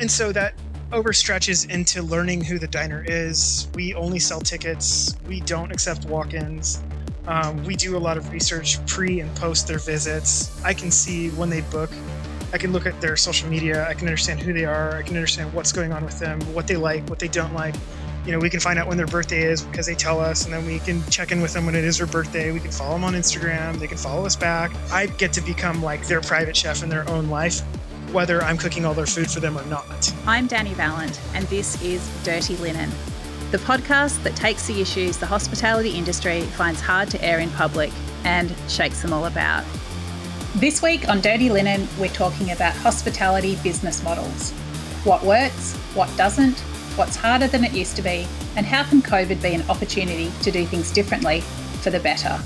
And so that overstretches into learning who the diner is. We only sell tickets. We don't accept walk-ins. Um, we do a lot of research pre and post their visits. I can see when they book. I can look at their social media. I can understand who they are. I can understand what's going on with them, what they like, what they don't like. You know, we can find out when their birthday is because they tell us, and then we can check in with them when it is their birthday. We can follow them on Instagram. They can follow us back. I get to become like their private chef in their own life whether I'm cooking all their food for them or not. I'm Danny Valent, and this is Dirty Linen, the podcast that takes the issues the hospitality industry finds hard to air in public and shakes them all about. This week on Dirty Linen, we're talking about hospitality business models. What works, what doesn't, what's harder than it used to be, and how can COVID be an opportunity to do things differently for the better?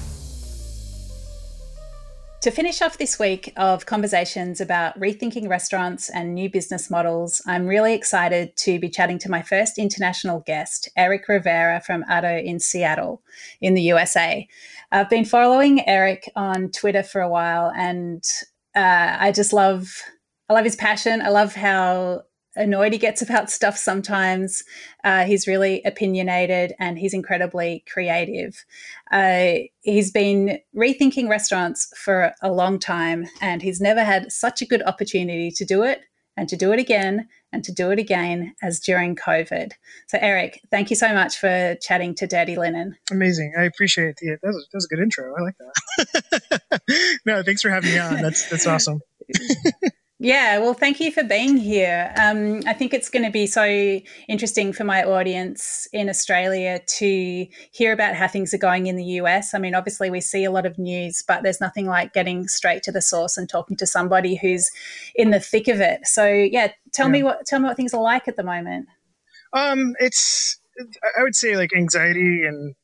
To finish off this week of conversations about rethinking restaurants and new business models, I'm really excited to be chatting to my first international guest, Eric Rivera from Addo in Seattle, in the USA. I've been following Eric on Twitter for a while, and uh, I just love I love his passion. I love how annoyed he gets about stuff sometimes. Uh, he's really opinionated and he's incredibly creative. Uh, he's been rethinking restaurants for a long time and he's never had such a good opportunity to do it and to do it again and to do it again as during COVID. So, Eric, thank you so much for chatting to Dirty Linen. Amazing. I appreciate it. that was, that was a good intro. I like that. no, thanks for having me on. That's that's awesome. Yeah, well, thank you for being here. Um, I think it's going to be so interesting for my audience in Australia to hear about how things are going in the US. I mean, obviously, we see a lot of news, but there's nothing like getting straight to the source and talking to somebody who's in the thick of it. So, yeah, tell yeah. me what tell me what things are like at the moment. Um, it's I would say like anxiety and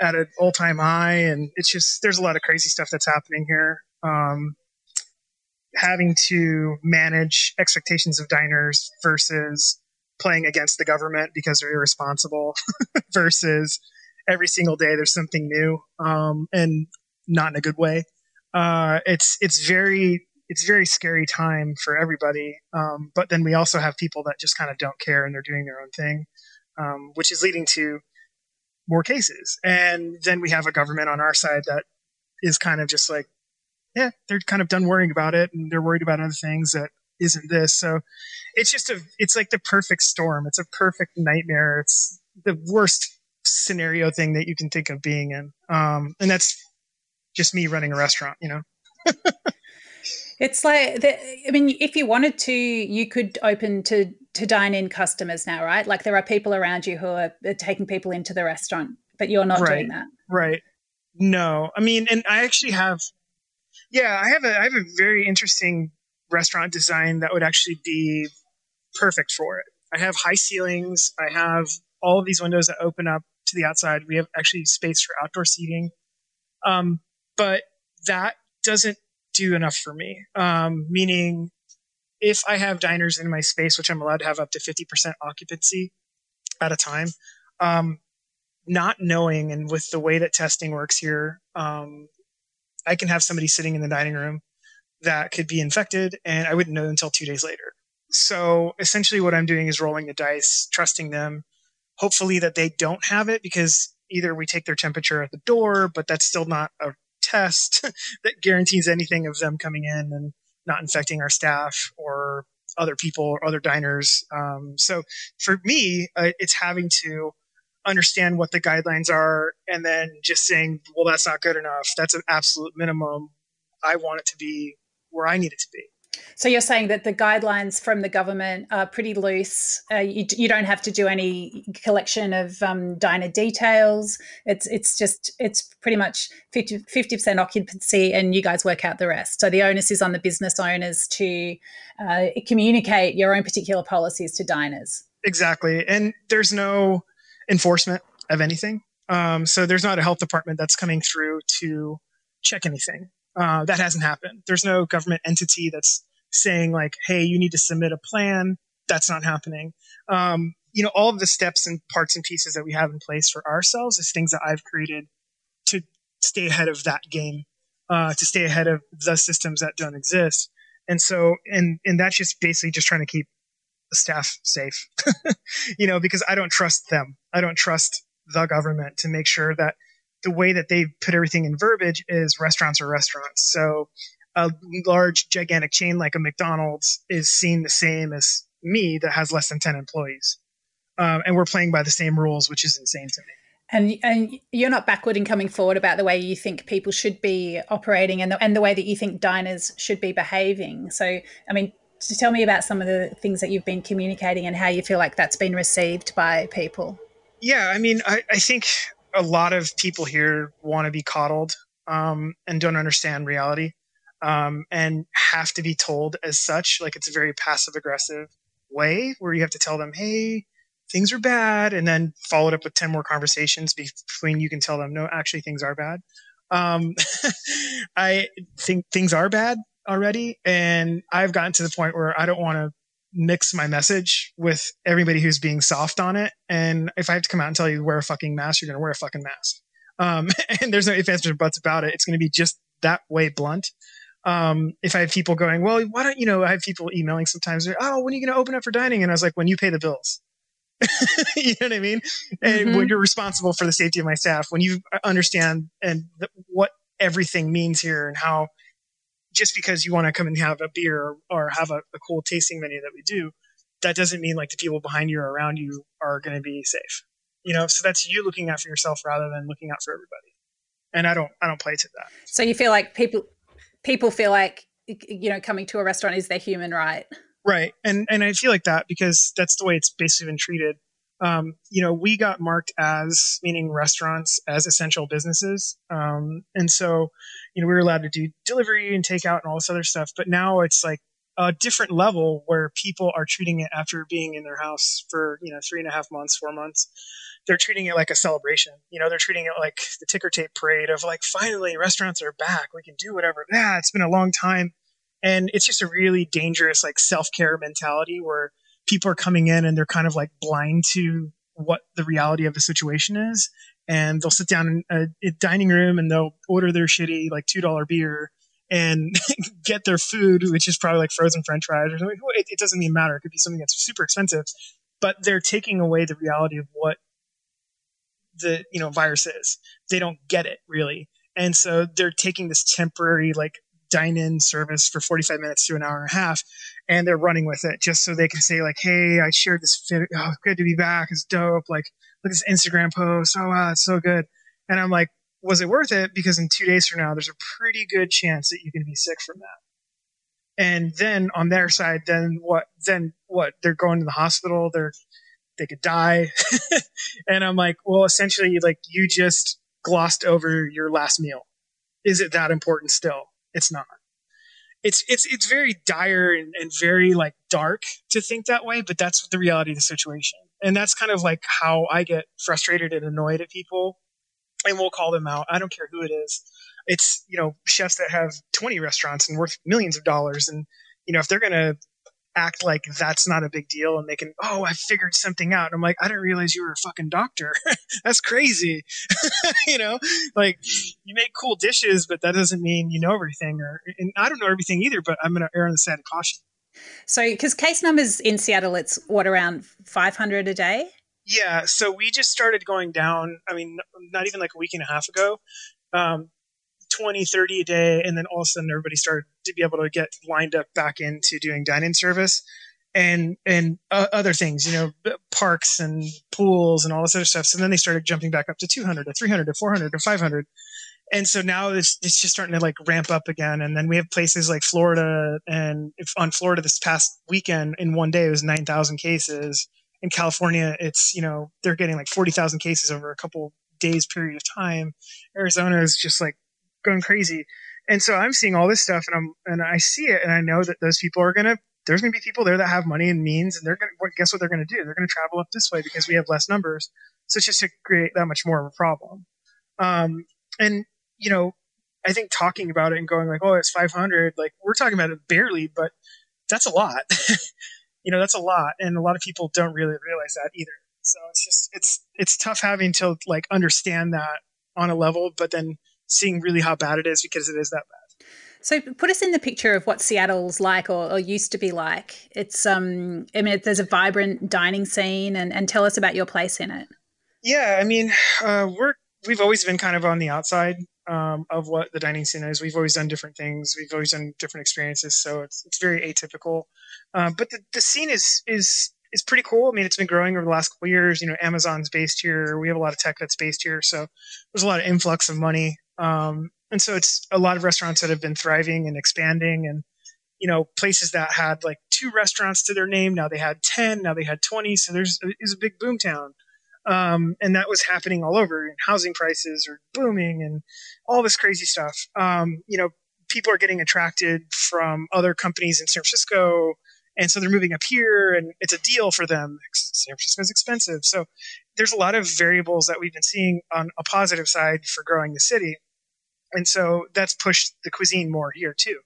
at an all time high, and it's just there's a lot of crazy stuff that's happening here. Um, having to manage expectations of diners versus playing against the government because they're irresponsible versus every single day there's something new um, and not in a good way. Uh, it's it's very it's very scary time for everybody um, but then we also have people that just kind of don't care and they're doing their own thing um, which is leading to more cases. And then we have a government on our side that is kind of just like yeah, they're kind of done worrying about it and they're worried about other things that isn't this. So it's just a, it's like the perfect storm. It's a perfect nightmare. It's the worst scenario thing that you can think of being in. Um, and that's just me running a restaurant, you know? it's like, the, I mean, if you wanted to, you could open to, to dine in customers now, right? Like there are people around you who are, are taking people into the restaurant, but you're not right, doing that. Right. No, I mean, and I actually have yeah, I have a I have a very interesting restaurant design that would actually be perfect for it. I have high ceilings. I have all of these windows that open up to the outside. We have actually space for outdoor seating. Um, but that doesn't do enough for me. Um, meaning, if I have diners in my space, which I'm allowed to have up to 50% occupancy at a time, um, not knowing and with the way that testing works here, um, I can have somebody sitting in the dining room that could be infected and I wouldn't know until two days later. So essentially what I'm doing is rolling the dice, trusting them, hopefully that they don't have it because either we take their temperature at the door, but that's still not a test that guarantees anything of them coming in and not infecting our staff or other people or other diners. Um, so for me, uh, it's having to understand what the guidelines are and then just saying, well, that's not good enough. That's an absolute minimum. I want it to be where I need it to be. So you're saying that the guidelines from the government are pretty loose. Uh, you, you, don't have to do any collection of um, diner details. It's it's just it's pretty much 50 percent occupancy, and you guys work out the rest. So the onus is on the business owners to uh, communicate your own particular policies to diners. Exactly, and there's no enforcement of anything. Um, so there's not a health department that's coming through to check anything. Uh, that hasn't happened. There's no government entity that's saying like, "Hey, you need to submit a plan." That's not happening. Um, you know, all of the steps and parts and pieces that we have in place for ourselves is things that I've created to stay ahead of that game, uh, to stay ahead of the systems that don't exist. And so, and and that's just basically just trying to keep staff safe, you know, because I don't trust them. I don't trust the government to make sure that the way that they put everything in verbiage is restaurants are restaurants. So a large, gigantic chain like a McDonald's is seen the same as me that has less than 10 employees. Um, and we're playing by the same rules, which is insane to me. And, and you're not backward in coming forward about the way you think people should be operating and the, and the way that you think diners should be behaving. So, I mean, to tell me about some of the things that you've been communicating and how you feel like that's been received by people. Yeah, I mean, I, I think a lot of people here want to be coddled um, and don't understand reality um, and have to be told as such. Like it's a very passive aggressive way where you have to tell them, hey, things are bad, and then follow it up with 10 more conversations between you can tell them, no, actually, things are bad. Um, I think things are bad already. And I've gotten to the point where I don't want to mix my message with everybody who's being soft on it. And if I have to come out and tell you wear a fucking mask, you're going to wear a fucking mask. Um, and there's no ifs, ands, or buts about it. It's going to be just that way blunt. Um, if I have people going, well, why don't you know? I have people emailing sometimes. Oh, when are you going to open up for dining? And I was like, when you pay the bills. you know what I mean? And mm-hmm. when you're responsible for the safety of my staff, when you understand and the, what everything means here and how just because you want to come and have a beer or, or have a, a, cool tasting menu that we do, that doesn't mean like the people behind you or around you are going to be safe. You know, so that's you looking out for yourself rather than looking out for everybody. And I don't, I don't play to that. So you feel like people, people feel like you know coming to a restaurant is their human right. Right, and and I feel like that because that's the way it's basically been treated. Um, you know, we got marked as meaning restaurants as essential businesses, um, and so you know, we were allowed to do delivery and takeout and all this other stuff. But now it's like a different level where people are treating it after being in their house for, you know, three and a half months, four months. They're treating it like a celebration. You know, they're treating it like the ticker tape parade of like, finally, restaurants are back. We can do whatever. Yeah, it's been a long time. And it's just a really dangerous, like, self care mentality where people are coming in and they're kind of like blind to what the reality of the situation is and they'll sit down in a, dining room and they'll order their shitty like two dollar beer and get their food, which is probably like frozen French fries or something. It, it doesn't even matter. It could be something that's super expensive, but they're taking away the reality of what the you know virus is. They don't get it really, and so they're taking this temporary like dine-in service for 45 minutes to an hour and a half and they're running with it just so they can say like hey i shared this fit oh good to be back it's dope like look at this Instagram post. Oh wow, it's so good. And I'm like, was it worth it? Because in two days from now, there's a pretty good chance that you can be sick from that. And then on their side, then what? Then what? They're going to the hospital. They're they could die. and I'm like, well, essentially, like you just glossed over your last meal. Is it that important still? It's not. It's it's it's very dire and, and very like dark to think that way, but that's the reality of the situation and that's kind of like how I get frustrated and annoyed at people. And we'll call them out. I don't care who it is. It's, you know, chefs that have 20 restaurants and worth millions of dollars. And, you know, if they're going to act like that's not a big deal and they can, oh, I figured something out. I'm like, I didn't realize you were a fucking doctor. that's crazy. you know, like you make cool dishes, but that doesn't mean you know everything. Or, and I don't know everything either, but I'm going to err on the side of caution. So, because case numbers in Seattle, it's what around 500 a day? Yeah. So we just started going down. I mean, not even like a week and a half ago, um, 20, 30 a day. And then all of a sudden everybody started to be able to get lined up back into doing dining service and, and uh, other things, you know, parks and pools and all this other stuff. So then they started jumping back up to 200 to 300 to 400 to 500 and so now it's it's just starting to like ramp up again. And then we have places like florida and on florida this past weekend in one day it was 9000 cases. In california it's you know they're getting like 40000 cases over a couple days period of time. Arizona is just like going crazy and so i'm seeing all this stuff and i'm and i see it and i know that those people are gonna there's gonna be people there that have money and means and they're gonna guess what they're gonna do they're gonna travel up this way because we have less numbers so it's just to create that much more of a problem um, and you know, I think talking about it and going like, oh, it's 500, like we're talking about it barely, but that's a lot. you know, that's a lot. And a lot of people don't really realize that either. So it's just, it's, it's tough having to like understand that on a level, but then seeing really how bad it is because it is that bad. So put us in the picture of what Seattle's like or, or, used to be like. It's um I mean there's a vibrant dining scene and, and tell us about your place in it. Yeah, I mean, uh, we're we've always been kind of on the outside um, of what the dining scene is. We've always done different things. We've always done different experiences, so it's it's very atypical. Um, but the, the scene is is is pretty cool. I mean, it's been growing over the last couple years. You know, Amazon's based here. We have a lot of tech that's based here, so there's a lot of influx of money. Um, and so it's a lot of restaurants that have been thriving and expanding, and you know, places that had like two restaurants to their name now they had ten, now they had twenty. So there's is a big boom town. Um, and that was happening all over. And housing prices are booming, and all this crazy stuff. Um, you know, people are getting attracted from other companies in San Francisco, and so they're moving up here, and it's a deal for them. San Francisco is expensive, so there's a lot of variables that we've been seeing on a positive side for growing the city, and so that's pushed the cuisine more here too.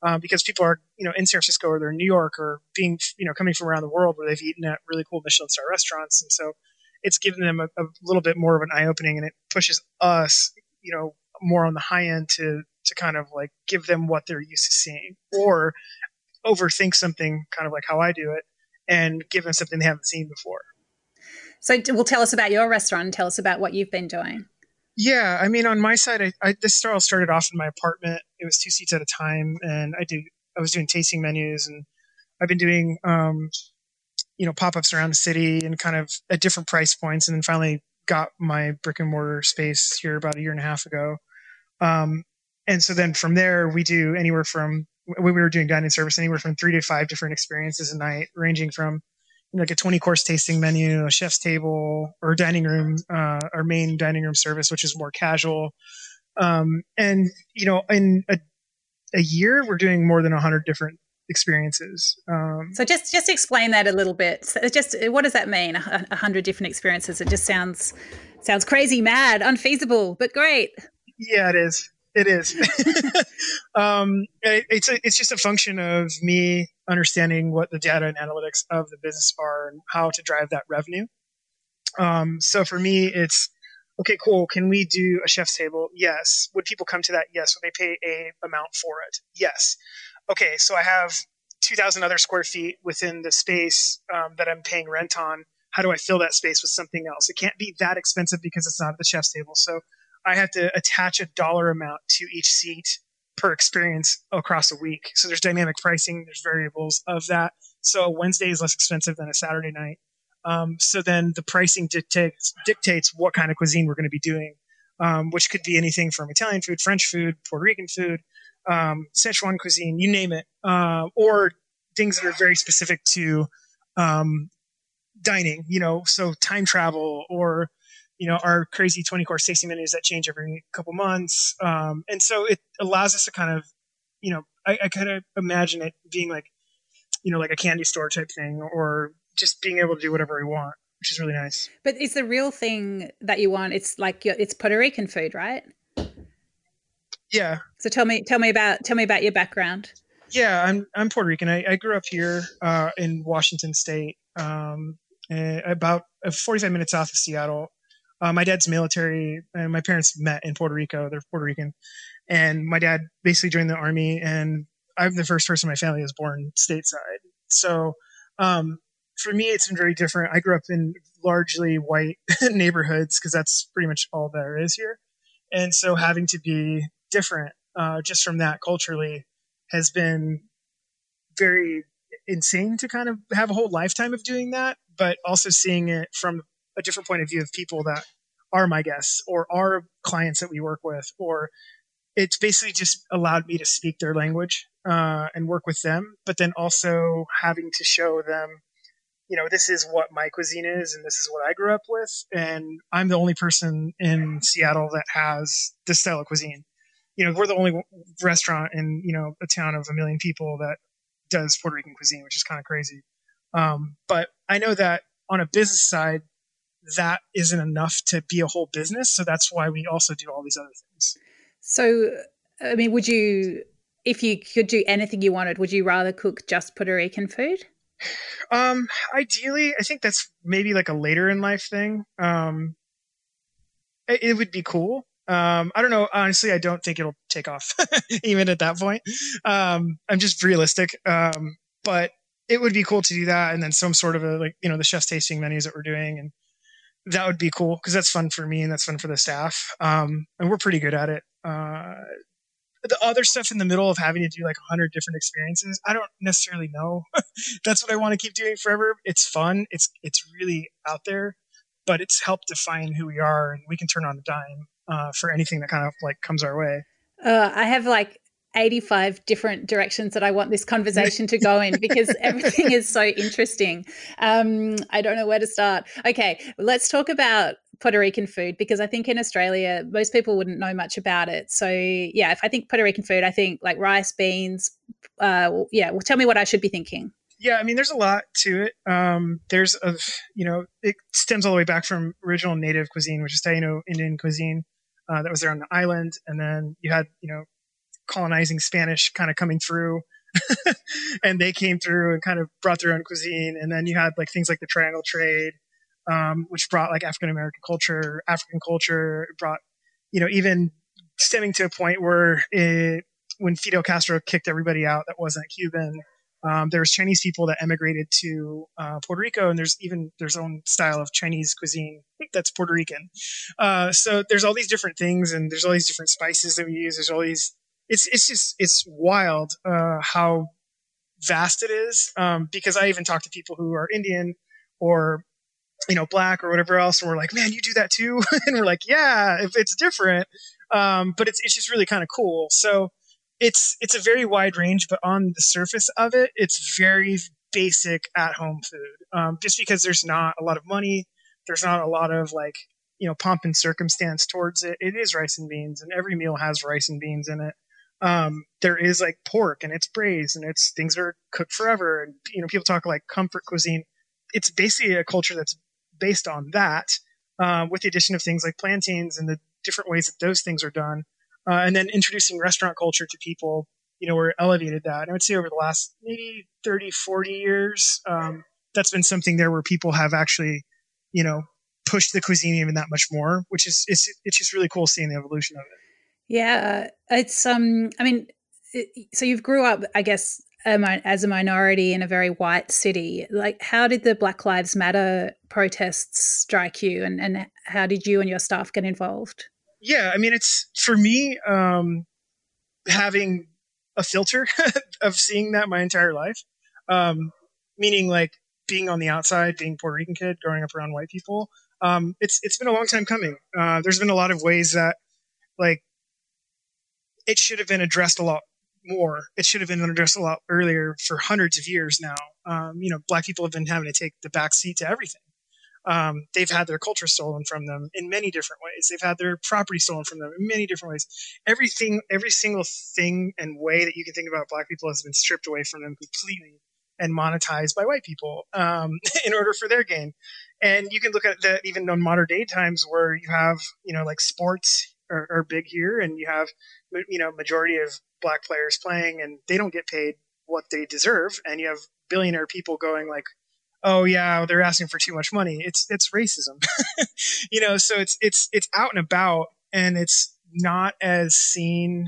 Uh, because people are, you know, in San Francisco or they're in New York or being, you know, coming from around the world where they've eaten at really cool Michelin star restaurants, and so it's given them a, a little bit more of an eye opening, and it pushes us, you know, more on the high end to to kind of like give them what they're used to seeing, or overthink something, kind of like how I do it, and give them something they haven't seen before. So, well, tell us about your restaurant. Tell us about what you've been doing. Yeah, I mean, on my side, I, I this all started off in my apartment. It was two seats at a time, and I do I was doing tasting menus, and I've been doing um, you know pop-ups around the city and kind of at different price points and then finally got my brick and mortar space here about a year and a half ago um, and so then from there we do anywhere from we were doing dining service anywhere from three to five different experiences a night ranging from like a 20 course tasting menu a chef's table or dining room uh, our main dining room service which is more casual um, and you know in a, a year we're doing more than 100 different experiences. Um, so just just explain that a little bit. So just what does that mean? A hundred different experiences. It just sounds sounds crazy, mad, unfeasible, but great. Yeah, it is. It is. um, it, it's a, it's just a function of me understanding what the data and analytics of the business are and how to drive that revenue. Um, so for me, it's okay, cool. Can we do a chef's table? Yes. Would people come to that? Yes. Would they pay a amount for it? Yes okay, so I have 2,000 other square feet within the space um, that I'm paying rent on. How do I fill that space with something else? It can't be that expensive because it's not at the chef's table. So I have to attach a dollar amount to each seat per experience across a week. So there's dynamic pricing, there's variables of that. So Wednesday is less expensive than a Saturday night. Um, so then the pricing dictates dictates what kind of cuisine we're going to be doing, um, which could be anything from Italian food, French food, Puerto Rican food, um, Sichuan cuisine, you name it, uh, or things that are very specific to um, dining. You know, so time travel or you know our crazy 20 course tasting menus that change every couple months um, and so it allows us to kind of you know i, I kind of imagine it being like you know like a candy store type thing or just being able to do whatever we want which is really nice but is the real thing that you want it's like your, it's puerto rican food right yeah. So tell me, tell me about, tell me about your background. Yeah, I'm I'm Puerto Rican. I, I grew up here uh, in Washington State, um, eh, about uh, 45 minutes south of Seattle. Uh, my dad's military, and my parents met in Puerto Rico. They're Puerto Rican, and my dad basically joined the army. And I'm the first person in my family was born stateside. So um, for me, it's been very different. I grew up in largely white neighborhoods because that's pretty much all there is here. And so having to be different uh, just from that culturally has been very insane to kind of have a whole lifetime of doing that, but also seeing it from a different point of view of people that are my guests or are clients that we work with, or it's basically just allowed me to speak their language uh, and work with them, but then also having to show them, you know, this is what my cuisine is and this is what I grew up with. And I'm the only person in Seattle that has this style of cuisine you know, we're the only restaurant in, you know, a town of a million people that does Puerto Rican cuisine, which is kind of crazy. Um, but I know that on a business side, that isn't enough to be a whole business. So that's why we also do all these other things. So, I mean, would you, if you could do anything you wanted, would you rather cook just Puerto Rican food? Um, ideally, I think that's maybe like a later in life thing. Um, it, it would be cool. Um, I don't know. Honestly, I don't think it'll take off even at that point. Um, I'm just realistic. Um, but it would be cool to do that. And then some sort of a, like, you know, the chef's tasting menus that we're doing. And that would be cool because that's fun for me and that's fun for the staff. Um, and we're pretty good at it. Uh, the other stuff in the middle of having to do like 100 different experiences i don't necessarily know that's what i want to keep doing forever it's fun it's it's really out there but it's helped define who we are and we can turn on a dime uh, for anything that kind of like comes our way uh, i have like 85 different directions that I want this conversation to go in because everything is so interesting. Um, I don't know where to start. Okay, let's talk about Puerto Rican food because I think in Australia, most people wouldn't know much about it. So, yeah, if I think Puerto Rican food, I think like rice, beans. Uh, yeah, well, tell me what I should be thinking. Yeah, I mean, there's a lot to it. Um, there's a, you know, it stems all the way back from original native cuisine, which is Taino Indian cuisine uh, that was there on the island. And then you had, you know, colonizing Spanish kind of coming through. and they came through and kind of brought their own cuisine. And then you had like things like the triangle trade, um, which brought like African American culture, African culture, brought, you know, even stemming to a point where it, when Fidel Castro kicked everybody out that wasn't Cuban, um, there was Chinese people that emigrated to uh, Puerto Rico, and there's even there's own style of Chinese cuisine that's Puerto Rican. Uh, so there's all these different things, and there's all these different spices that we use. There's all these it's it's just it's wild uh, how vast it is. Um, because I even talk to people who are Indian or you know black or whatever else, and we're like, man, you do that too, and we're like, yeah, it's different, um, but it's it's just really kind of cool. So it's it's a very wide range, but on the surface of it, it's very basic at home food. Um, just because there's not a lot of money, there's not a lot of like you know pomp and circumstance towards it. It is rice and beans, and every meal has rice and beans in it um, there is like pork and it's braised and it's things are cooked forever. And, you know, people talk like comfort cuisine. It's basically a culture that's based on that, uh, with the addition of things like plantains and the different ways that those things are done. Uh, and then introducing restaurant culture to people, you know, we're elevated that. And I would say over the last maybe 30, 40 years, um, that's been something there where people have actually, you know, pushed the cuisine even that much more, which is, it's, it's just really cool seeing the evolution of it. Yeah, it's um. I mean, so you've grew up, I guess, as a minority in a very white city. Like, how did the Black Lives Matter protests strike you, and and how did you and your staff get involved? Yeah, I mean, it's for me um, having a filter of seeing that my entire life, um, meaning like being on the outside, being Puerto Rican kid, growing up around white people. Um, it's it's been a long time coming. Uh, there's been a lot of ways that like it should have been addressed a lot more. It should have been addressed a lot earlier for hundreds of years now. Um, you know, black people have been having to take the back seat to everything. Um, they've had their culture stolen from them in many different ways. They've had their property stolen from them in many different ways. Everything, every single thing and way that you can think about black people has been stripped away from them completely and monetized by white people um, in order for their gain. And you can look at that even on modern day times where you have, you know, like sports are, are big here, and you have you know majority of black players playing, and they don't get paid what they deserve, and you have billionaire people going like, "Oh yeah, they're asking for too much money." It's it's racism, you know. So it's it's it's out and about, and it's not as seen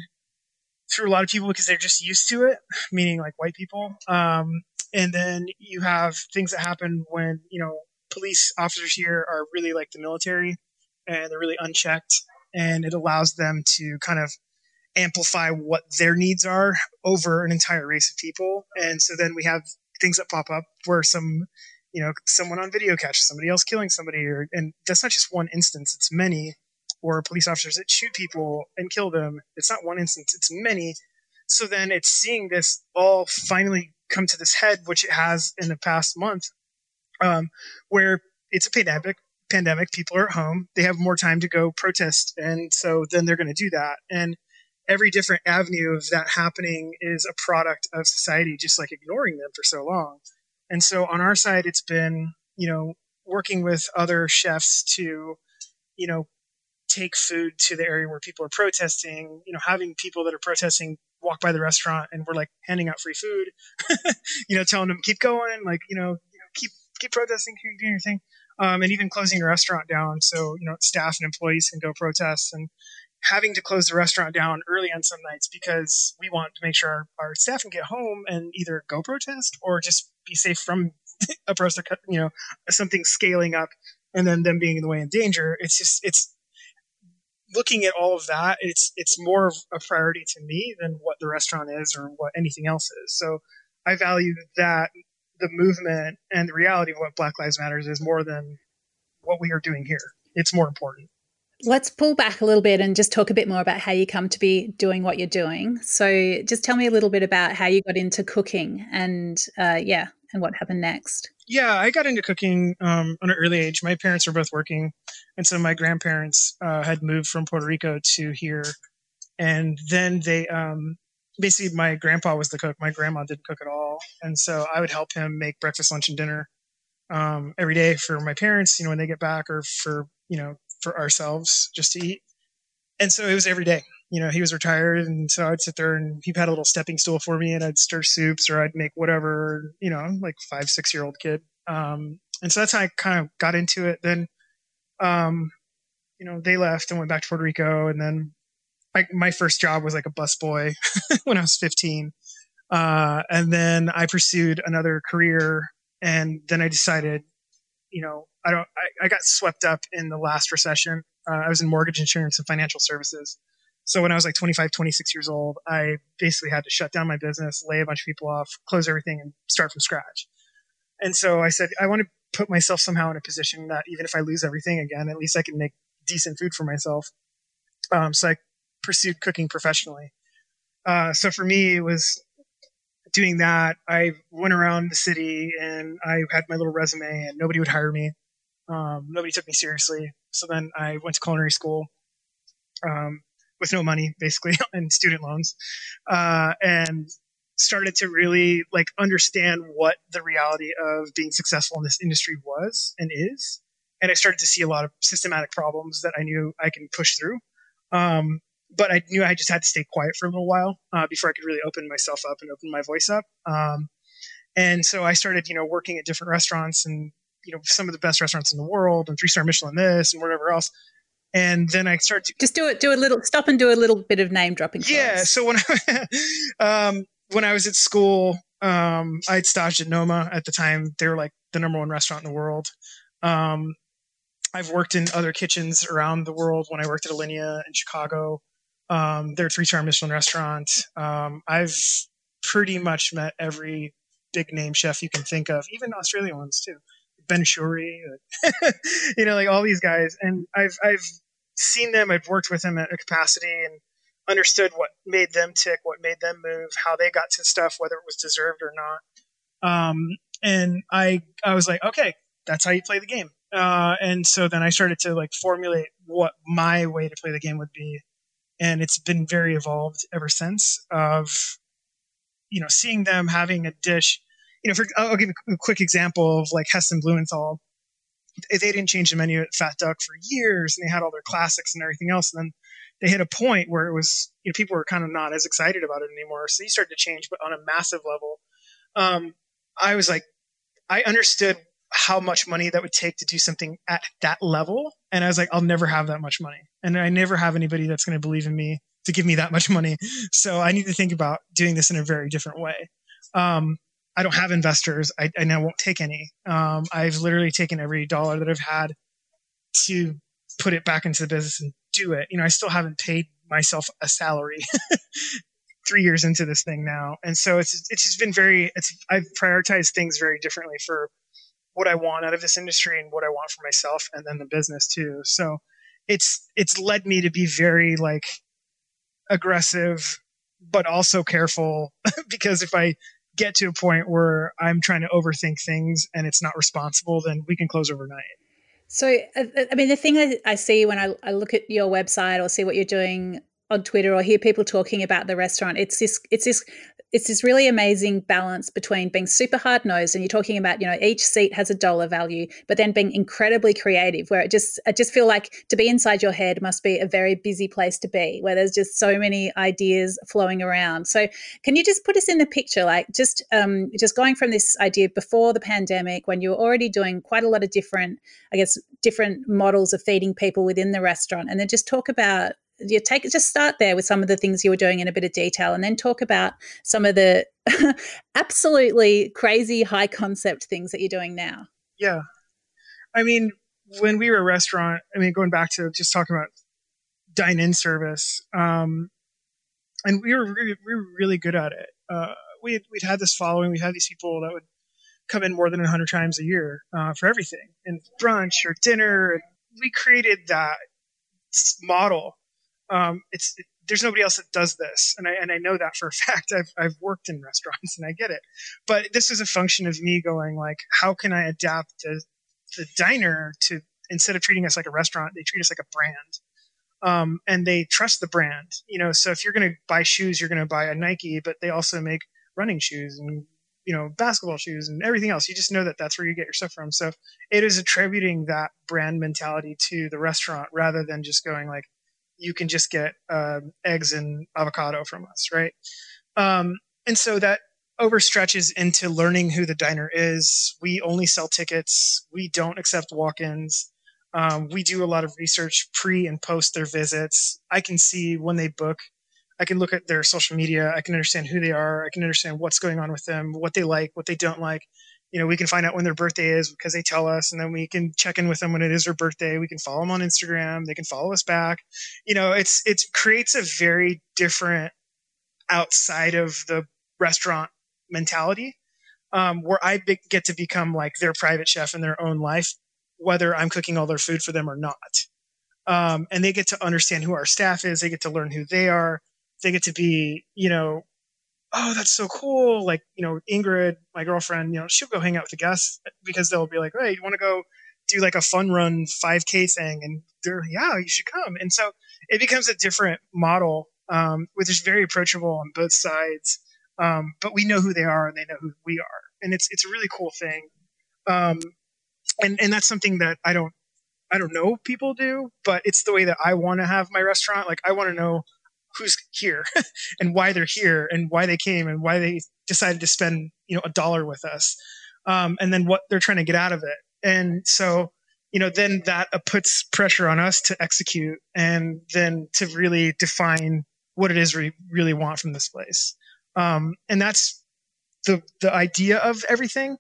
through a lot of people because they're just used to it, meaning like white people. Um, and then you have things that happen when you know police officers here are really like the military and they're really unchecked and it allows them to kind of amplify what their needs are over an entire race of people. And so then we have things that pop up where some, you know, someone on video catches somebody else killing somebody, or and that's not just one instance; it's many. Or police officers that shoot people and kill them. It's not one instance; it's many. So then it's seeing this all finally come to this head, which it has in the past month, um, where it's a pandemic pandemic, people are at home, they have more time to go protest. And so then they're going to do that. And every different avenue of that happening is a product of society just like ignoring them for so long. And so on our side, it's been, you know, working with other chefs to, you know, take food to the area where people are protesting, you know, having people that are protesting walk by the restaurant and we're like handing out free food, you know, telling them keep going, like, you know, you know keep, keep protesting, keep doing your thing um, and even closing a restaurant down so you know staff and employees can go protest and having to close the restaurant down early on some nights because we want to make sure our, our staff can get home and either go protest or just be safe from a protest, you know, something scaling up and then them being in the way in danger. It's just, it's looking at all of that. It's, it's more of a priority to me than what the restaurant is or what anything else is. So I value that the movement and the reality of what Black Lives Matters is more than what we are doing here. It's more important. Let's pull back a little bit and just talk a bit more about how you come to be doing what you're doing. So, just tell me a little bit about how you got into cooking and, uh, yeah, and what happened next. Yeah, I got into cooking um, at an early age. My parents were both working, and so my grandparents uh, had moved from Puerto Rico to here, and then they um, basically my grandpa was the cook. My grandma didn't cook at all, and so I would help him make breakfast, lunch, and dinner um, every day for my parents. You know, when they get back, or for you know for ourselves just to eat. And so it was every day. You know, he was retired, and so I'd sit there and he had a little stepping stool for me, and I'd stir soups or I'd make whatever. You know, like five, six year old kid. Um, and so that's how I kind of got into it. Then, um, you know, they left and went back to Puerto Rico, and then my, my first job was like a busboy when I was 15. Uh, and then I pursued another career, and then I decided, you know, I don't. I, I got swept up in the last recession. Uh, I was in mortgage insurance and financial services. So when I was like 25, 26 years old, I basically had to shut down my business, lay a bunch of people off, close everything, and start from scratch. And so I said, I want to put myself somehow in a position that even if I lose everything again, at least I can make decent food for myself. Um, so I pursued cooking professionally. Uh, so for me, it was doing that. I went around the city and I had my little resume, and nobody would hire me. Um, nobody took me seriously. So then I went to culinary school um, with no money, basically, and student loans, uh, and started to really like understand what the reality of being successful in this industry was and is. And I started to see a lot of systematic problems that I knew I can push through. Um, but I knew I just had to stay quiet for a little while uh, before I could really open myself up and open my voice up. Um, and so I started, you know, working at different restaurants and you know some of the best restaurants in the world and three star Michelin this and whatever else. And then I started to just do it. Do a little stop and do a little bit of name dropping. Yeah. So when I, um, when I was at school, um, I had staged at Noma at the time. They were like the number one restaurant in the world. Um, I've worked in other kitchens around the world. When I worked at Alinea in Chicago, um, they're a three star Michelin restaurant. Um, I've pretty much met every big name chef you can think of, even Australian ones too. Ben Shewry, you know, like all these guys. And I've I've seen them. I've worked with them at a capacity and understood what made them tick, what made them move, how they got to stuff, whether it was deserved or not. Um, and I I was like, okay, that's how you play the game. Uh, and so then I started to like formulate what my way to play the game would be, and it's been very evolved ever since. Of you know, seeing them having a dish you know, for, I'll give a quick example of like Heston Blumenthal. They didn't change the menu at Fat Duck for years, and they had all their classics and everything else. And then they hit a point where it was, you know, people were kind of not as excited about it anymore. So they started to change, but on a massive level. Um, I was like, I understood how much money that would take to do something at that level. And I was like, I'll never have that much money. And I never have anybody that's going to believe in me to give me that much money. So I need to think about doing this in a very different way. Um, I don't have investors. I, I now won't take any. Um, I've literally taken every dollar that I've had to put it back into the business and do it. You know, I still haven't paid myself a salary three years into this thing now, and so it's it's just been very. It's I've prioritized things very differently for what I want out of this industry and what I want for myself, and then the business too. So it's it's led me to be very like aggressive, but also careful because if I get to a point where I'm trying to overthink things and it's not responsible, then we can close overnight. So, uh, uh, I mean, the thing I, I see when I, I look at your website or see what you're doing on Twitter or hear people talking about the restaurant, it's this it's this it's this really amazing balance between being super hard nosed and you're talking about you know each seat has a dollar value but then being incredibly creative where it just i just feel like to be inside your head must be a very busy place to be where there's just so many ideas flowing around. So can you just put us in the picture like just um, just going from this idea before the pandemic when you were already doing quite a lot of different i guess different models of feeding people within the restaurant and then just talk about you take just start there with some of the things you were doing in a bit of detail, and then talk about some of the absolutely crazy high concept things that you're doing now. Yeah, I mean, when we were a restaurant, I mean, going back to just talking about dine-in service, um, and we were really, we were really good at it. Uh, we we'd had this following. We had these people that would come in more than 100 times a year uh, for everything and brunch or dinner. And we created that model. Um, it's it, there's nobody else that does this, and I and I know that for a fact. I've I've worked in restaurants and I get it. But this is a function of me going like, how can I adapt to the diner to instead of treating us like a restaurant, they treat us like a brand. Um, and they trust the brand, you know. So if you're going to buy shoes, you're going to buy a Nike, but they also make running shoes and you know basketball shoes and everything else you just know that that's where you get your stuff from so it is attributing that brand mentality to the restaurant rather than just going like you can just get uh, eggs and avocado from us right um, and so that overstretches into learning who the diner is we only sell tickets we don't accept walk-ins um, we do a lot of research pre and post their visits i can see when they book I can look at their social media. I can understand who they are. I can understand what's going on with them, what they like, what they don't like. You know, we can find out when their birthday is because they tell us, and then we can check in with them when it is their birthday. We can follow them on Instagram. They can follow us back. You know, it's it creates a very different outside of the restaurant mentality um, where I be- get to become like their private chef in their own life, whether I'm cooking all their food for them or not. Um, and they get to understand who our staff is. They get to learn who they are they get to be, you know, oh, that's so cool. Like, you know, Ingrid, my girlfriend, you know, she'll go hang out with the guests because they'll be like, hey, you want to go do like a fun run 5K thing? And they're, yeah, you should come. And so it becomes a different model, um, which is very approachable on both sides. Um, but we know who they are and they know who we are. And it's, it's a really cool thing. Um, and, and that's something that I don't, I don't know people do, but it's the way that I want to have my restaurant. Like I want to know who's here and why they're here and why they came and why they decided to spend you know a dollar with us um, and then what they're trying to get out of it. And so you know then that puts pressure on us to execute and then to really define what it is we really want from this place. Um, and that's the the idea of everything.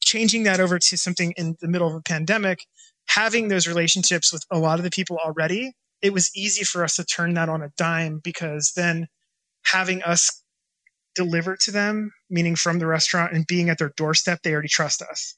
Changing that over to something in the middle of a pandemic having those relationships with a lot of the people already it was easy for us to turn that on a dime because then having us deliver to them, meaning from the restaurant and being at their doorstep, they already trust us.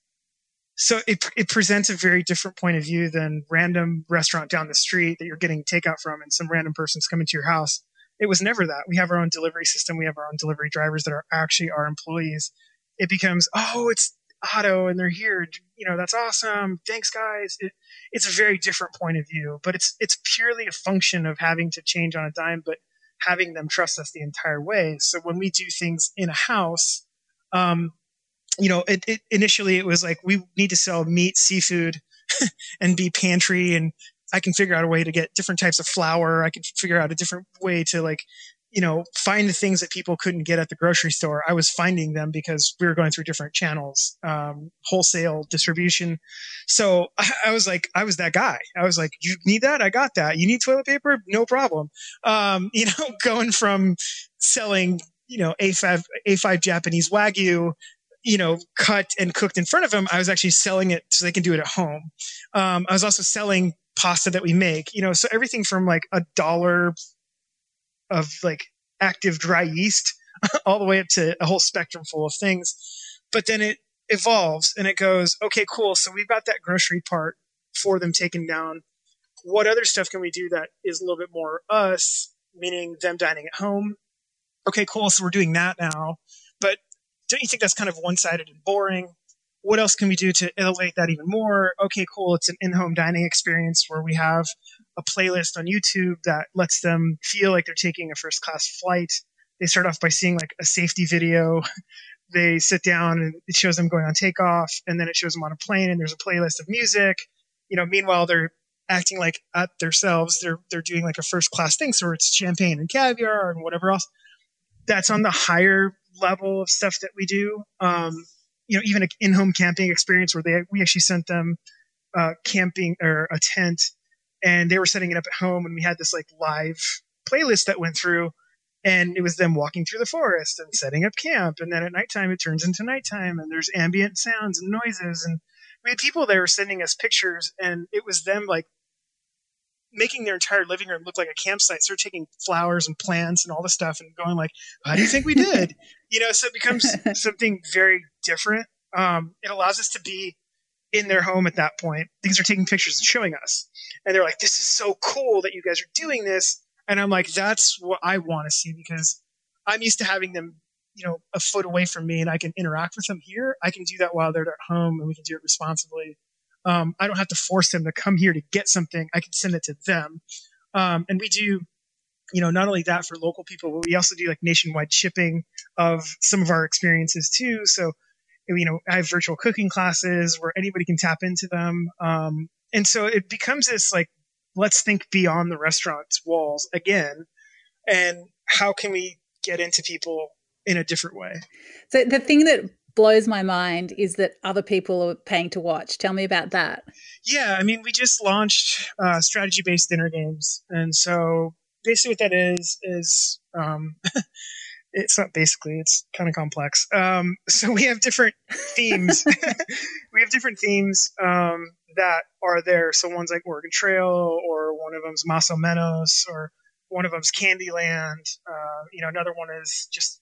So it, it presents a very different point of view than random restaurant down the street that you're getting takeout from and some random person's coming to your house. It was never that. We have our own delivery system. We have our own delivery drivers that are actually our employees. It becomes, oh, it's Addo and they're here. You know, that's awesome. Thanks, guys. It, it's a very different point of view, but it's it's purely a function of having to change on a dime, but having them trust us the entire way. So when we do things in a house, um, you know, it, it initially it was like we need to sell meat, seafood, and be pantry, and I can figure out a way to get different types of flour. I can figure out a different way to like you know, find the things that people couldn't get at the grocery store. I was finding them because we were going through different channels, um, wholesale distribution. So I, I, was like, I was that guy. I was like, you need that? I got that. You need toilet paper? No problem. Um, you know, going from selling, you know, A5, A5 Japanese Wagyu, you know, cut and cooked in front of them. I was actually selling it so they can do it at home. Um, I was also selling pasta that we make, you know, so everything from like a dollar of like active dry yeast all the way up to a whole spectrum full of things. But then it evolves and it goes, okay, cool. So we've got that grocery part for them taken down. What other stuff can we do that is a little bit more us, meaning them dining at home? Okay, cool. So we're doing that now. But don't you think that's kind of one sided and boring? What else can we do to elevate that even more? Okay, cool. It's an in home dining experience where we have a playlist on YouTube that lets them feel like they're taking a first class flight. They start off by seeing like a safety video. They sit down and it shows them going on takeoff, and then it shows them on a plane, and there's a playlist of music. You know, meanwhile they're acting like at themselves. They're they're doing like a first class thing, so it's champagne and caviar and whatever else. That's on the higher level of stuff that we do. Um, you know, even an in-home camping experience where they we actually sent them uh, camping or a tent and they were setting it up at home, and we had this like live playlist that went through, and it was them walking through the forest and setting up camp, and then at nighttime it turns into nighttime, and there's ambient sounds and noises, and we had people there sending us pictures, and it was them like making their entire living room look like a campsite. So they're taking flowers and plants and all this stuff and going like, "How do you think we did?" you know, so it becomes something very different. Um, it allows us to be in their home at that point. These are taking pictures and showing us, and they're like, "This is so cool that you guys are doing this." And I'm like, "That's what I want to see because I'm used to having them." You know, a foot away from me, and I can interact with them here. I can do that while they're at home, and we can do it responsibly. Um, I don't have to force them to come here to get something. I can send it to them. Um, and we do, you know, not only that for local people, but we also do like nationwide shipping of some of our experiences too. So, you know, I have virtual cooking classes where anybody can tap into them. Um, and so it becomes this like, let's think beyond the restaurant's walls again. And how can we get into people in a different way? So the thing that blows my mind is that other people are paying to watch. Tell me about that. Yeah, I mean, we just launched uh, strategy based dinner games. And so basically, what that is, is um, it's not basically, it's kind of complex. Um, so we have different themes. we have different themes um, that are there. So one's like Oregon Trail, or one of them's Más o Menos, or one of them's Candyland. Uh, you know, another one is just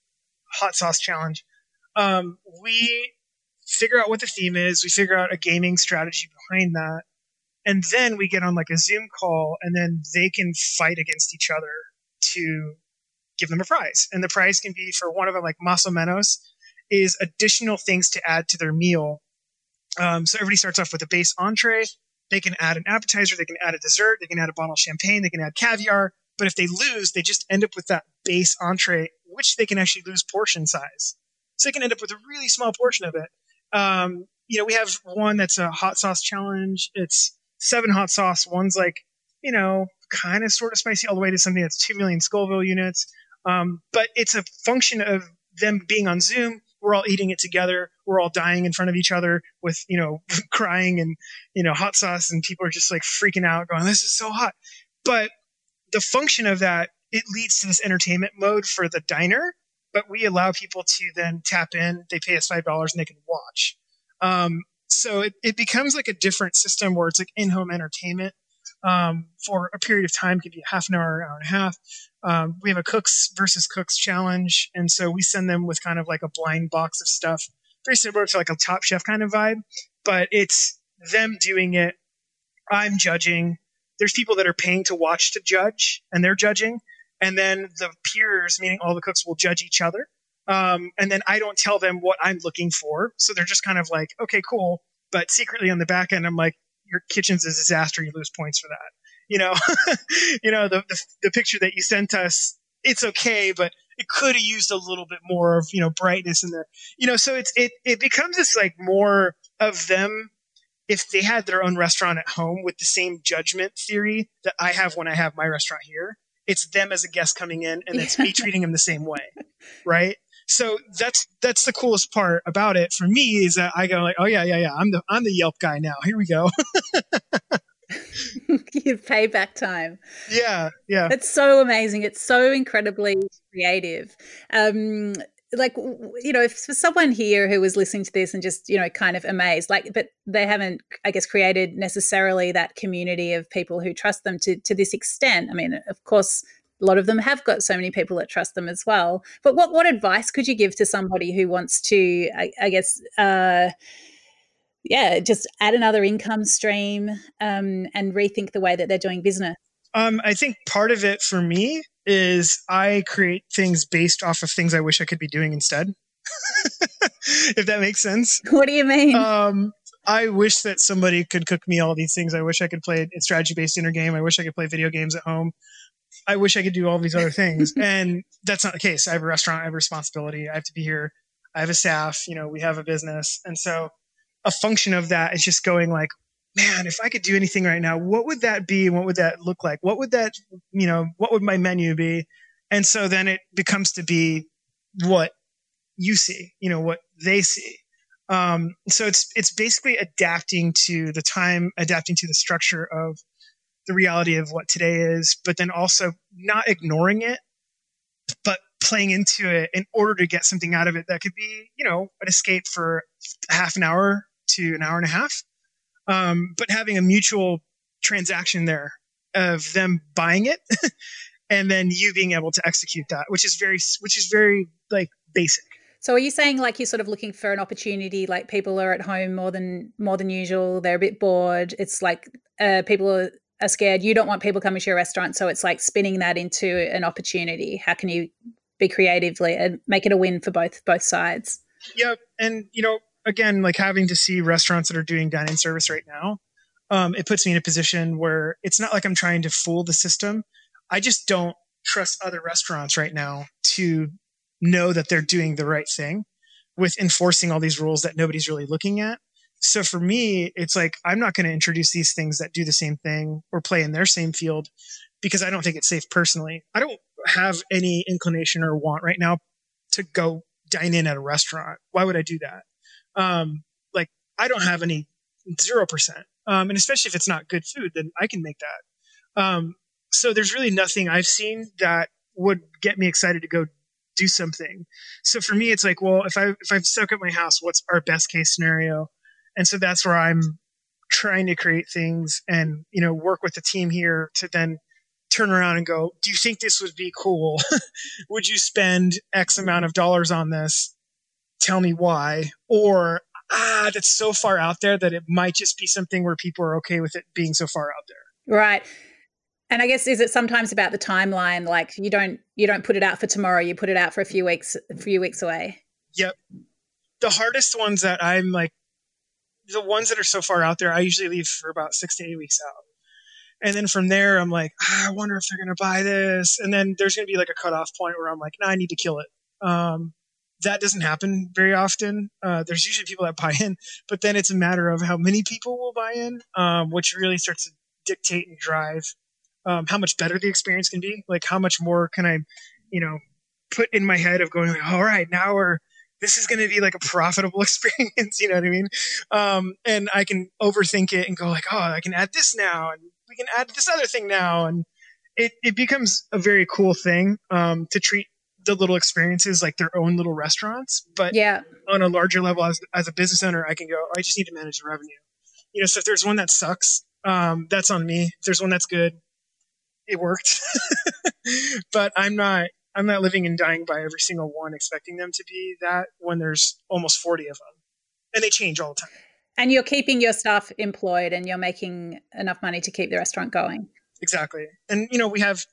Hot Sauce Challenge um, we figure out what the theme is, we figure out a gaming strategy behind that, and then we get on like a Zoom call, and then they can fight against each other to give them a prize. And the prize can be for one of them, like Más o Menos, is additional things to add to their meal. Um, so everybody starts off with a base entree. They can add an appetizer, they can add a dessert, they can add a bottle of champagne, they can add caviar. But if they lose, they just end up with that base entree, which they can actually lose portion size. So they can end up with a really small portion of it. Um, you know, we have one that's a hot sauce challenge. It's seven hot sauce. One's like, you know, kind of sort of spicy all the way to something that's 2 million Scoville units. Um, but it's a function of them being on Zoom. We're all eating it together. We're all dying in front of each other with, you know, crying and, you know, hot sauce. And people are just like freaking out, going, this is so hot. But the function of that, it leads to this entertainment mode for the diner but we allow people to then tap in. They pay us five dollars and they can watch. Um, so it, it becomes like a different system where it's like in-home entertainment um, for a period of time, could be half an hour, an hour and a half. Um, we have a cooks versus cooks challenge, and so we send them with kind of like a blind box of stuff, very similar to like a Top Chef kind of vibe, but it's them doing it. I'm judging. There's people that are paying to watch to judge, and they're judging and then the peers, meaning all the cooks, will judge each other. Um, and then I don't tell them what I'm looking for, so they're just kind of like, okay, cool. But secretly on the back end, I'm like, your kitchen's a disaster. You lose points for that. You know, you know the, the the picture that you sent us, it's okay, but it could have used a little bit more of you know brightness in there. You know, so it's it it becomes this like more of them if they had their own restaurant at home with the same judgment theory that I have when I have my restaurant here. It's them as a guest coming in and it's me treating them the same way right? So that's that's the coolest part about it for me is that i go like oh yeah yeah yeah i'm the i'm the yelp guy now. Here we go you payback time. Yeah yeah. It's so amazing. It's so incredibly creative. Um like you know if for someone here who was listening to this and just you know kind of amazed like but they haven't i guess created necessarily that community of people who trust them to to this extent. I mean of course a lot of them have got so many people that trust them as well. But what what advice could you give to somebody who wants to i, I guess uh yeah just add another income stream um, and rethink the way that they're doing business um, I think part of it for me is I create things based off of things I wish I could be doing instead. if that makes sense. What do you mean? Um, I wish that somebody could cook me all these things. I wish I could play a strategy based dinner game. I wish I could play video games at home. I wish I could do all these other things. and that's not the case. I have a restaurant, I have a responsibility. I have to be here. I have a staff, you know, we have a business. And so a function of that is just going like, man, if I could do anything right now, what would that be? What would that look like? What would that, you know, what would my menu be? And so then it becomes to be what you see, you know, what they see. Um, so it's it's basically adapting to the time, adapting to the structure of the reality of what today is, but then also not ignoring it, but playing into it in order to get something out of it that could be, you know, an escape for half an hour to an hour and a half. Um, but having a mutual transaction there of them buying it and then you being able to execute that, which is very, which is very like basic. So are you saying like you're sort of looking for an opportunity like people are at home more than more than usual, they're a bit bored. It's like uh, people are, are scared. You don't want people coming to your restaurant, so it's like spinning that into an opportunity. How can you be creatively and make it a win for both both sides? Yep. And you know, again, like having to see restaurants that are doing dining service right now, um, it puts me in a position where it's not like I'm trying to fool the system. I just don't trust other restaurants right now to know that they're doing the right thing with enforcing all these rules that nobody's really looking at. So for me, it's like I'm not going to introduce these things that do the same thing or play in their same field because I don't think it's safe personally. I don't have any inclination or want right now to go dine in at a restaurant. Why would I do that? Um, like I don't have any zero percent. Um, and especially if it's not good food, then I can make that. Um, so there's really nothing I've seen that would get me excited to go do something. So for me, it's like, well, if I if I'm stuck at my house, what's our best case scenario? And so that's where I'm trying to create things and you know work with the team here to then turn around and go, do you think this would be cool? would you spend X amount of dollars on this? Tell me why. Or ah, that's so far out there that it might just be something where people are okay with it being so far out there. Right. And I guess is it sometimes about the timeline? Like you don't you don't put it out for tomorrow. You put it out for a few weeks, a few weeks away. Yep. The hardest ones that I'm like, the ones that are so far out there, I usually leave for about six to eight weeks out. And then from there, I'm like, ah, I wonder if they're going to buy this. And then there's going to be like a cutoff point where I'm like, no, I need to kill it. Um, that doesn't happen very often. Uh, there's usually people that buy in, but then it's a matter of how many people will buy in, um, which really starts to dictate and drive um, how much better the experience can be. Like how much more can I, you know, put in my head of going, all right, now we're this is going to be like a profitable experience. You know what I mean? Um, and I can overthink it and go like, oh, I can add this now, and we can add this other thing now, and it it becomes a very cool thing um, to treat the little experiences like their own little restaurants. But yeah, on a larger level, as as a business owner, I can go, oh, I just need to manage the revenue. You know, so if there's one that sucks, um, that's on me. If there's one that's good, it worked. but I'm not I'm not living and dying by every single one, expecting them to be that when there's almost 40 of them, and they change all the time. And you're keeping your staff employed, and you're making enough money to keep the restaurant going. Exactly, and you know we have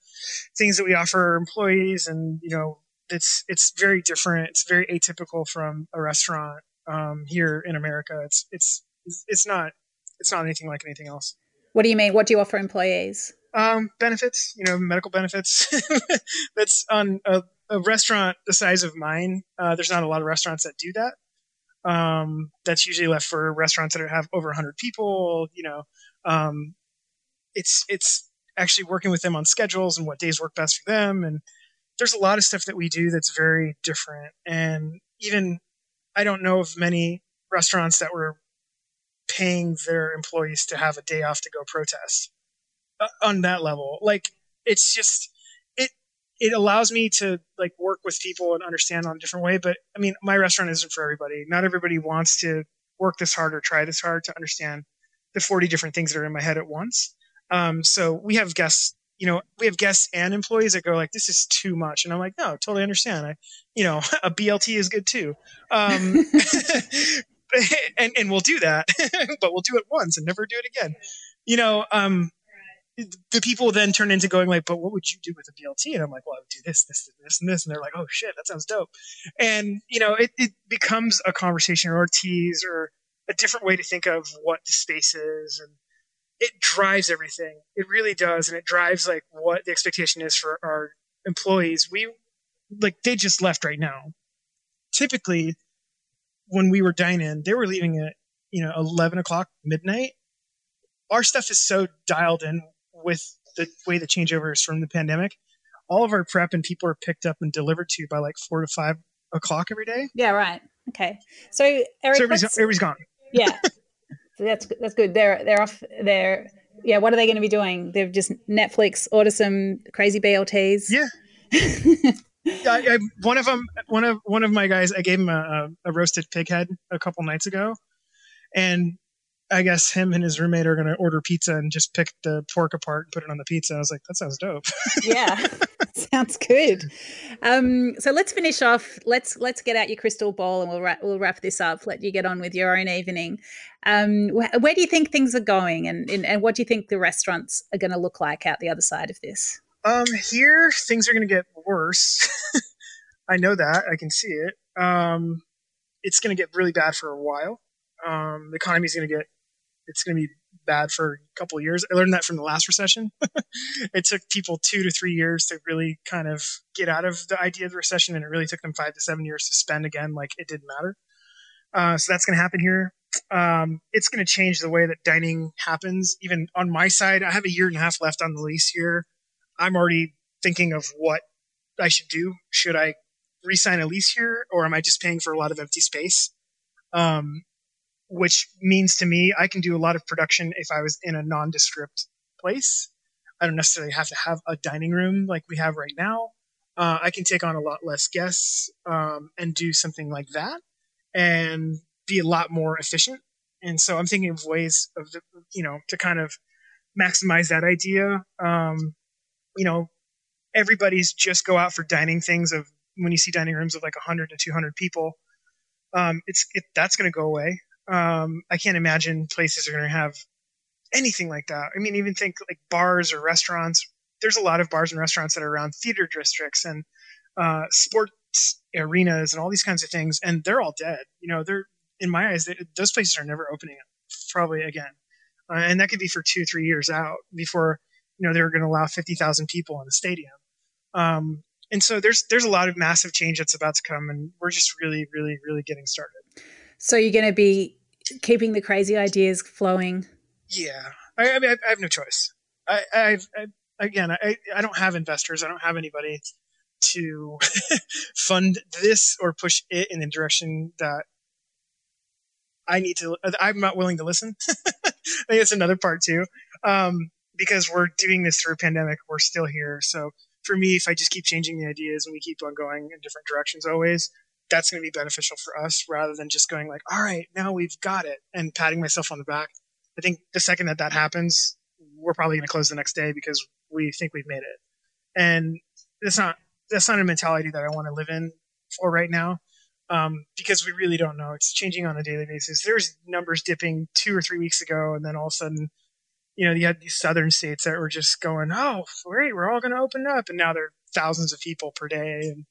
things that we offer employees, and you know it's it's very different. It's very atypical from a restaurant um, here in America. It's it's it's not it's not anything like anything else. What do you mean? What do you offer employees? um, benefits, you know, medical benefits. that's on a, a, restaurant the size of mine. Uh, there's not a lot of restaurants that do that. Um, that's usually left for restaurants that have over 100 people. You know, um, it's it's actually working with them on schedules and what days work best for them. And there's a lot of stuff that we do that's very different. And even I don't know of many restaurants that were paying their employees to have a day off to go protest. Uh, on that level. Like it's just it it allows me to like work with people and understand on a different way. But I mean, my restaurant isn't for everybody. Not everybody wants to work this hard or try this hard to understand the 40 different things that are in my head at once. Um, so we have guests, you know, we have guests and employees that go like, this is too much. And I'm like, no, totally understand. I, you know, a BLT is good too. Um, and, and we'll do that, but we'll do it once and never do it again. You know, um, the people then turn into going like, but what would you do with a BLT? And I'm like, well, I would do this, this, this, and this. And they're like, oh shit, that sounds dope. And you know, it, it becomes a conversation or a tease or a different way to think of what the space is. And it drives everything. It really does. And it drives like what the expectation is for our employees. We like, they just left right now. Typically when we were dining, in, they were leaving at, you know, 11 o'clock midnight our stuff is so dialed in with the way the changeover is from the pandemic, all of our prep and people are picked up and delivered to by like four to five o'clock every day. Yeah, right. Okay. So Eric, so everybody's, everybody's gone. Yeah. so that's that's good. They're they're off. They're yeah, what are they going to be doing? They've just Netflix order some crazy BLTs. Yeah. I, I, one of them, one of one of my guys, I gave him a, a roasted pig head a couple nights ago, and I guess him and his roommate are going to order pizza and just pick the pork apart and put it on the pizza. I was like, that sounds dope. yeah, sounds good. Um, so let's finish off. Let's let's get out your crystal ball and we'll wrap, we'll wrap this up. Let you get on with your own evening. Um, wh- where do you think things are going, and, and and what do you think the restaurants are going to look like out the other side of this? Um, here things are going to get worse. I know that. I can see it. Um, it's going to get really bad for a while. Um, the economy is going to get it's going to be bad for a couple years. I learned that from the last recession. it took people two to three years to really kind of get out of the idea of the recession, and it really took them five to seven years to spend again like it didn't matter. Uh, so that's going to happen here. Um, it's going to change the way that dining happens. Even on my side, I have a year and a half left on the lease here. I'm already thinking of what I should do. Should I re-sign a lease here, or am I just paying for a lot of empty space? Um, which means to me I can do a lot of production if I was in a nondescript place. I don't necessarily have to have a dining room like we have right now. Uh, I can take on a lot less guests um, and do something like that and be a lot more efficient. And so I'm thinking of ways of, the, you know, to kind of maximize that idea. Um, you know, everybody's just go out for dining things of when you see dining rooms of like 100 to 200 people. Um, it's it, that's going to go away. Um, I can't imagine places are going to have anything like that. I mean, even think like bars or restaurants. There's a lot of bars and restaurants that are around theater districts and uh, sports arenas and all these kinds of things, and they're all dead. You know, they're in my eyes, they, those places are never opening up probably again, uh, and that could be for two, three years out before you know they're going to allow fifty thousand people in the stadium. Um, and so there's there's a lot of massive change that's about to come, and we're just really, really, really getting started. So you're going to be keeping the crazy ideas flowing. Yeah, I, I mean, I, I, have no choice. I, I, again, I, I don't have investors. I don't have anybody to fund this or push it in the direction that I need to. I'm not willing to listen. I think it's another part too, um, because we're doing this through a pandemic. We're still here, so for me, if I just keep changing the ideas and we keep on going in different directions, always, that's going to be beneficial for us rather than just going like, all right, now we've got it and patting myself on the back. I think the second that that happens, we're probably going to close the next day because we think we've made it. And that's not, that's not a mentality that I want to live in for right now. Um, because we really don't know. It's changing on a daily basis. There's numbers dipping two or three weeks ago, and then all of a sudden, you know, you had these southern states that were just going, "Oh, great, we're all going to open up," and now there are thousands of people per day, and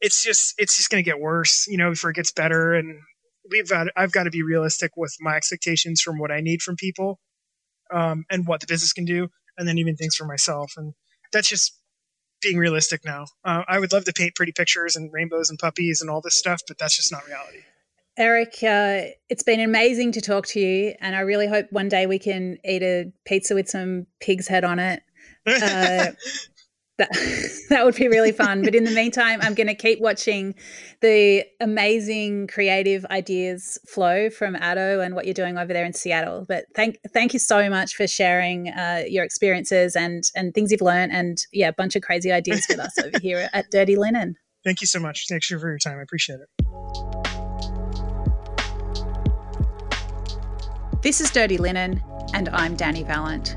it's just it's just going to get worse, you know, before it gets better. And we've got I've got to be realistic with my expectations from what I need from people, um, and what the business can do, and then even things for myself. And that's just being realistic now. Uh, I would love to paint pretty pictures and rainbows and puppies and all this stuff, but that's just not reality. Eric, uh, it's been amazing to talk to you, and I really hope one day we can eat a pizza with some pig's head on it. Uh, that that would be really fun. But in the meantime, I'm going to keep watching the amazing creative ideas flow from Addo and what you're doing over there in Seattle. But thank thank you so much for sharing uh, your experiences and and things you've learned and yeah, a bunch of crazy ideas with us over here at Dirty Linen. Thank you so much. Thanks for your time. I appreciate it. This is Dirty Linen, and I'm Dani Valent.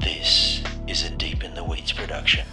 This is a Deep in the Weeds production.